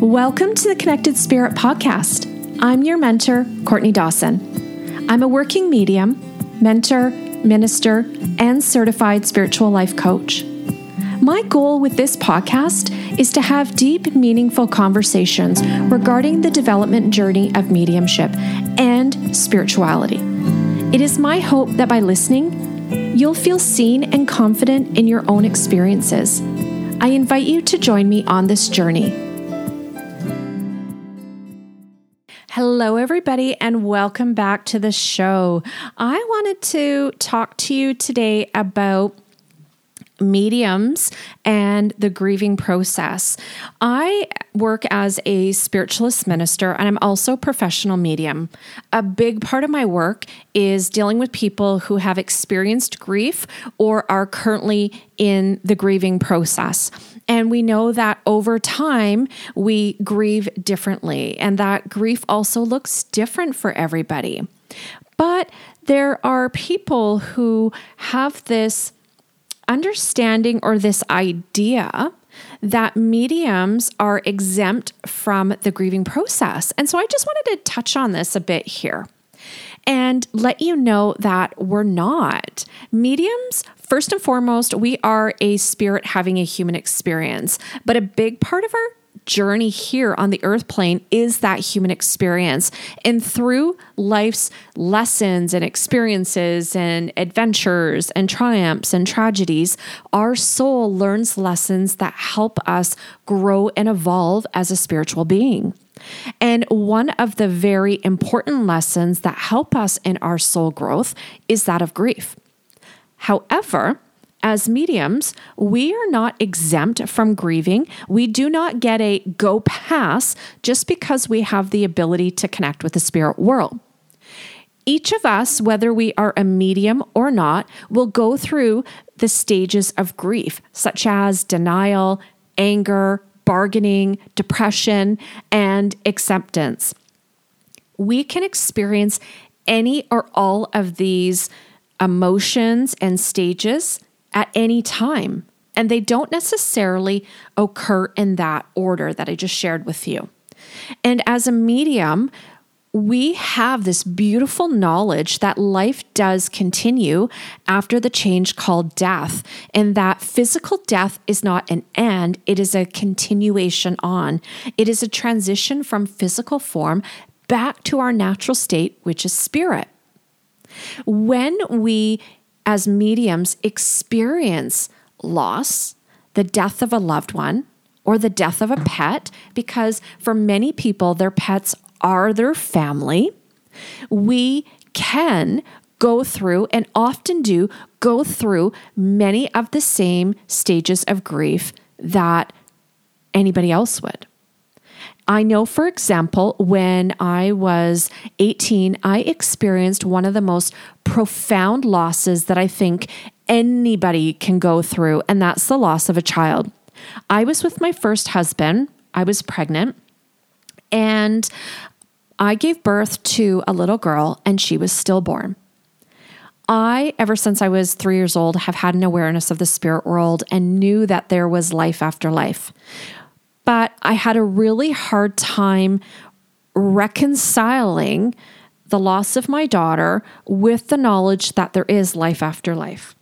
Welcome to the Connected Spirit podcast. I'm your mentor, Courtney Dawson. I'm a working medium, mentor, minister, and certified spiritual life coach. My goal with this podcast is to have deep, meaningful conversations regarding the development journey of mediumship and spirituality. It is my hope that by listening, you'll feel seen and confident in your own experiences. I invite you to join me on this journey. Hello, everybody, and welcome back to the show. I wanted to talk to you today about mediums and the grieving process. I work as a spiritualist minister and I'm also a professional medium. A big part of my work is dealing with people who have experienced grief or are currently in the grieving process. And we know that over time, we grieve differently, and that grief also looks different for everybody. But there are people who have this understanding or this idea that mediums are exempt from the grieving process. And so I just wanted to touch on this a bit here and let you know that we're not. Mediums, first and foremost, we are a spirit having a human experience, but a big part of our journey here on the earth plane is that human experience. And through life's lessons and experiences and adventures and triumphs and tragedies, our soul learns lessons that help us grow and evolve as a spiritual being. And one of the very important lessons that help us in our soul growth is that of grief. However, as mediums, we are not exempt from grieving. We do not get a go pass just because we have the ability to connect with the spirit world. Each of us, whether we are a medium or not, will go through the stages of grief, such as denial, anger, bargaining, depression, and acceptance. We can experience any or all of these emotions and stages at any time. And they don't necessarily occur in that order that I just shared with you. And as a medium, we have this beautiful knowledge that life does continue after the change called death, and that physical death is not an end, it is a continuation on. It is a transition from physical form back to our natural state, which is spirit. When we as mediums experience loss, the death of a loved one, or the death of a pet, because for many people, their pets are their family. We can go through and often do go through many of the same stages of grief that anybody else would. I know, for example, when I was 18, I experienced one of the most profound losses that I think anybody can go through, and that's the loss of a child. I was with my first husband, I was pregnant, and I gave birth to a little girl, and she was stillborn. I, ever since I was three years old, have had an awareness of the spirit world and knew that there was life after life but I had a really hard time reconciling the loss of my daughter with the knowledge that there is life after life.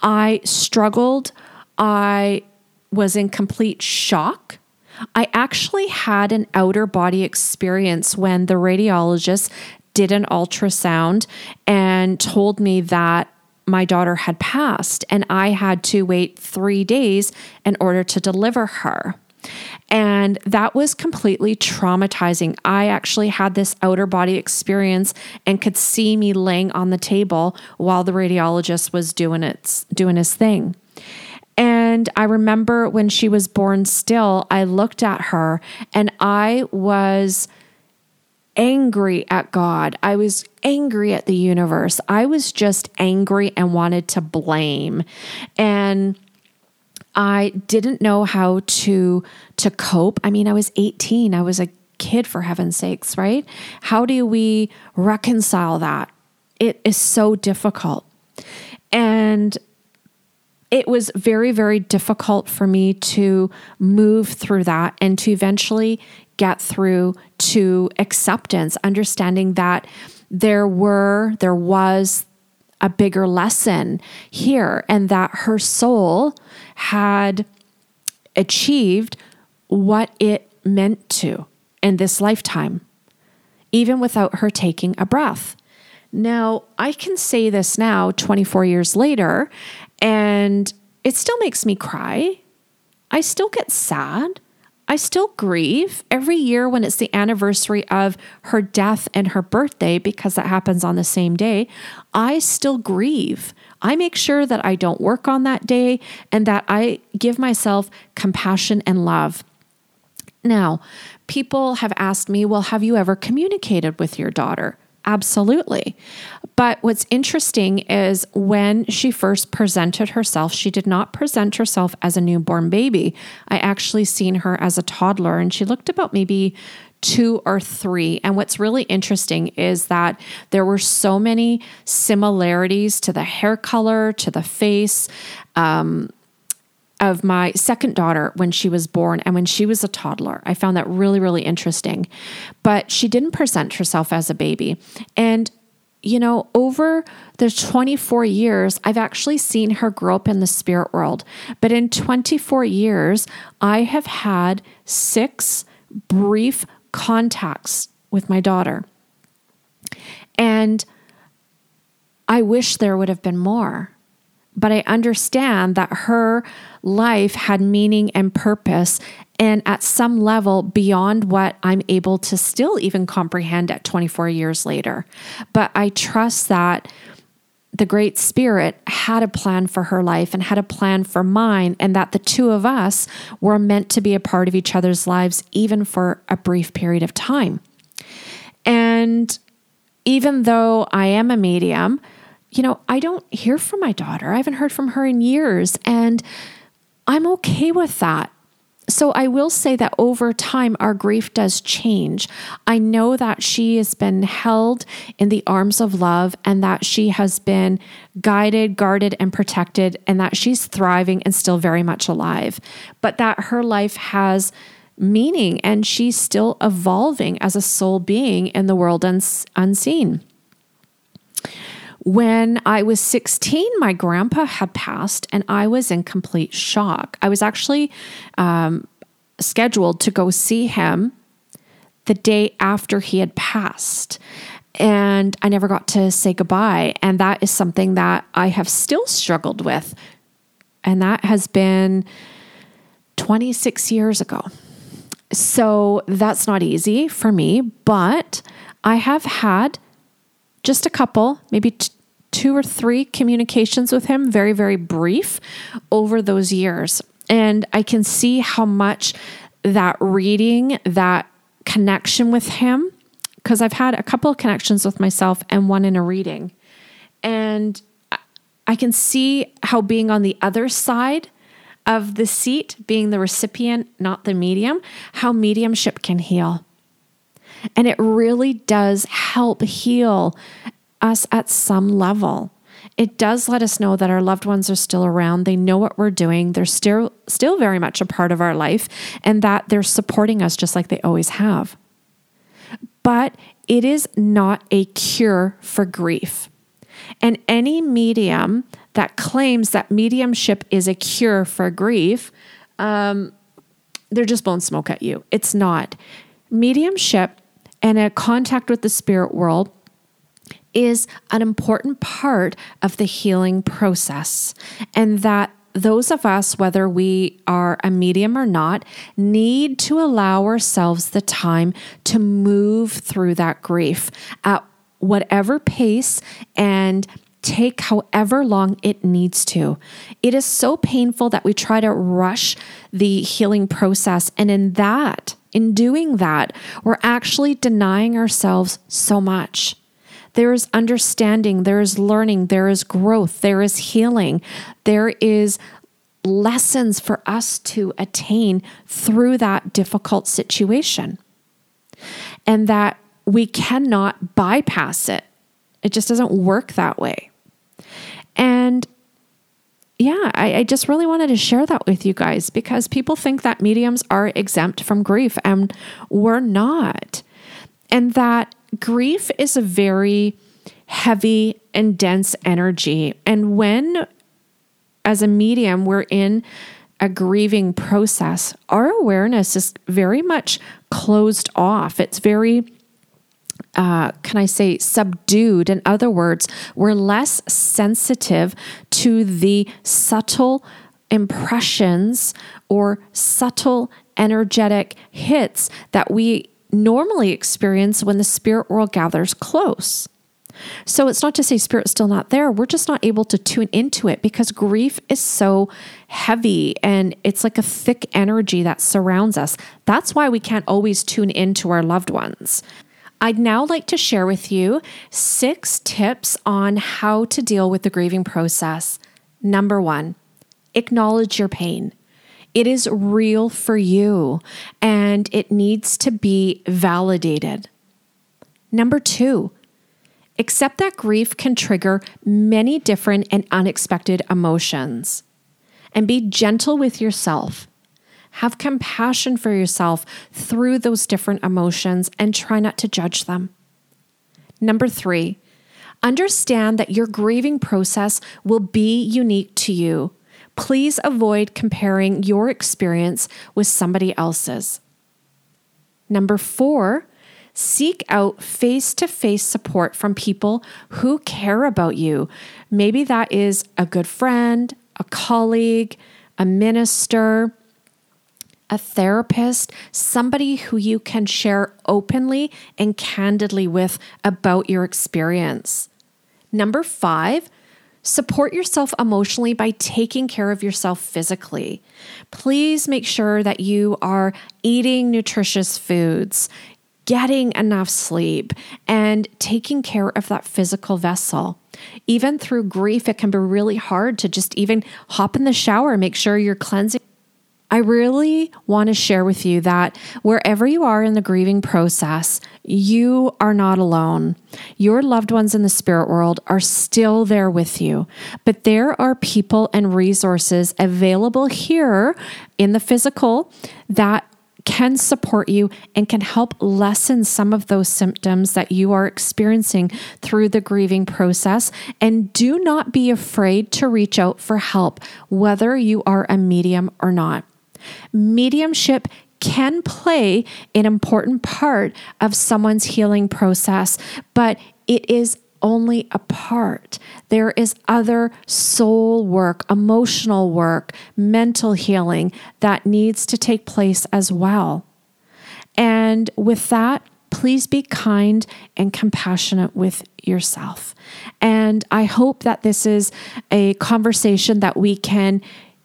I struggled. I was in complete shock. I actually had an outer body experience when the radiologist did an ultrasound and told me that my daughter had passed and I had to wait three days in order to deliver her. And that was completely traumatizing. I actually had this outer body experience and could see me laying on the table while the radiologist was doing its doing his thing. And I remember when she was born still, I looked at her and I was angry at God. I was angry at the universe. I was just angry and wanted to blame. And I didn't know how to to cope. I mean, I was 18. I was a kid for heaven's sakes, right? How do we reconcile that? It is so difficult. And it was very, very difficult for me to move through that and to eventually get through to acceptance, understanding that there were, there was a bigger lesson here, and that her soul had achieved what it meant to in this lifetime, even without her taking a breath. Now, I can say this now, 24 years later, and it still makes me cry. I still get sad. I still grieve every year when it's the anniversary of her death and her birthday because that happens on the same day. I still grieve. I make sure that I don't work on that day and that I give myself compassion and love. Now, people have asked me, well, have you ever communicated with your daughter? Absolutely. But what's interesting is when she first presented herself, she did not present herself as a newborn baby. I actually seen her as a toddler and she looked about maybe two or three. And what's really interesting is that there were so many similarities to the hair color, to the face. Um, of my second daughter when she was born and when she was a toddler. I found that really, really interesting. But she didn't present herself as a baby. And you know, over the 24 years, I've actually seen her grow up in the spirit world. But in 24 years, I have had six brief contacts with my daughter. And I wish there would have been more. But I understand that her life had meaning and purpose, and at some level beyond what I'm able to still even comprehend at 24 years later. But I trust that the Great Spirit had a plan for her life and had a plan for mine, and that the two of us were meant to be a part of each other's lives, even for a brief period of time. And even though I am a medium, you know, I don't hear from my daughter. I haven't heard from her in years, and I'm okay with that. So I will say that over time, our grief does change. I know that she has been held in the arms of love and that she has been guided, guarded, and protected, and that she's thriving and still very much alive, but that her life has meaning and she's still evolving as a soul being in the world uns- unseen. When I was 16, my grandpa had passed and I was in complete shock. I was actually um, scheduled to go see him the day after he had passed. And I never got to say goodbye. And that is something that I have still struggled with. And that has been 26 years ago. So that's not easy for me, but I have had just a couple, maybe t- two or three communications with him, very, very brief over those years. And I can see how much that reading, that connection with him, because I've had a couple of connections with myself and one in a reading. And I can see how being on the other side of the seat, being the recipient, not the medium, how mediumship can heal. And it really does help heal us at some level. It does let us know that our loved ones are still around. They know what we're doing. They're still still very much a part of our life and that they're supporting us just like they always have. But it is not a cure for grief. And any medium that claims that mediumship is a cure for grief, um, they're just blowing smoke at you. It's not. Mediumship and a contact with the spirit world is an important part of the healing process, and that those of us, whether we are a medium or not, need to allow ourselves the time to move through that grief at whatever pace and take however long it needs to. It is so painful that we try to rush the healing process. And in that, in doing that, we're actually denying ourselves so much. There is understanding, there is learning, there is growth, there is healing, there is lessons for us to attain through that difficult situation. And that we cannot bypass it. It just doesn't work that way. And yeah, I, I, just really wanted to share that with you guys because people think that mediums are exempt from grief, and we're not. And that grief is a very heavy and dense energy. And when, as a medium, we're in a grieving process, our awareness is very much closed off. It's very uh, can I say, subdued. In other words, we're less sensitive to the subtle impressions or subtle energetic hits that we normally experience when the spirit world gathers close. So it's not to say spirit's still not there. We're just not able to tune into it because grief is so heavy and it's like a thick energy that surrounds us. That's why we can't always tune into our loved ones. I'd now like to share with you six tips on how to deal with the grieving process. Number one, acknowledge your pain. It is real for you and it needs to be validated. Number two, accept that grief can trigger many different and unexpected emotions. And be gentle with yourself. Have compassion for yourself through those different emotions and try not to judge them. Number three, understand that your grieving process will be unique to you. Please avoid comparing your experience with somebody else's. Number four, seek out face to face support from people who care about you. Maybe that is a good friend, a colleague, a minister, a therapist, somebody who you can share openly and candidly with about your experience. Number five, support yourself emotionally by taking care of yourself physically. Please make sure that you are eating nutritious foods, getting enough sleep, and taking care of that physical vessel. Even through grief, it can be really hard to just even hop in the shower, make sure you're cleansing I really want to share with you that wherever you are in the grieving process, you are not alone. Your loved ones in the spirit world are still there with you, but there are people and resources available here in the physical that can support you and can help lessen some of those symptoms that you are experiencing through the grieving process. And do not be afraid to reach out for help, whether you are a medium or not. Mediumship can play an important part of someone's healing process, but it is only a part. There is other soul work, emotional work, mental healing that needs to take place as well. And with that, please be kind and compassionate with yourself. And I hope that this is a conversation that we can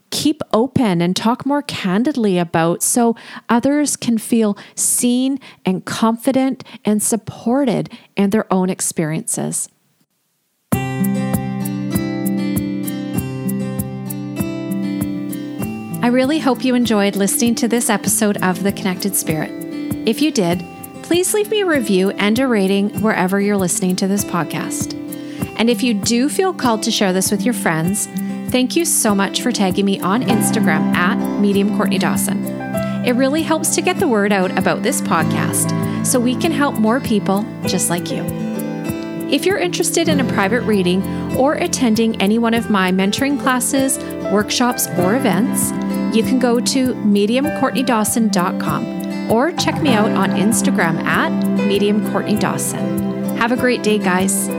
keep open and talk more candidly about so others can feel seen and confident and supported in their own experiences. I really hope you enjoyed listening to this episode of The Connected Spirit. If you did, please leave me a review and a rating wherever you're listening to this podcast. And if you do feel called to share this with your friends, Thank you so much for tagging me on Instagram at Medium Courtney Dawson. It really helps to get the word out about this podcast so we can help more people just like you. If you're interested in a private reading or attending any one of my mentoring classes, workshops, or events, you can go to mediumcourtneydawson.com or check me out on Instagram at mediumcourtneydawson. Have a great day, guys.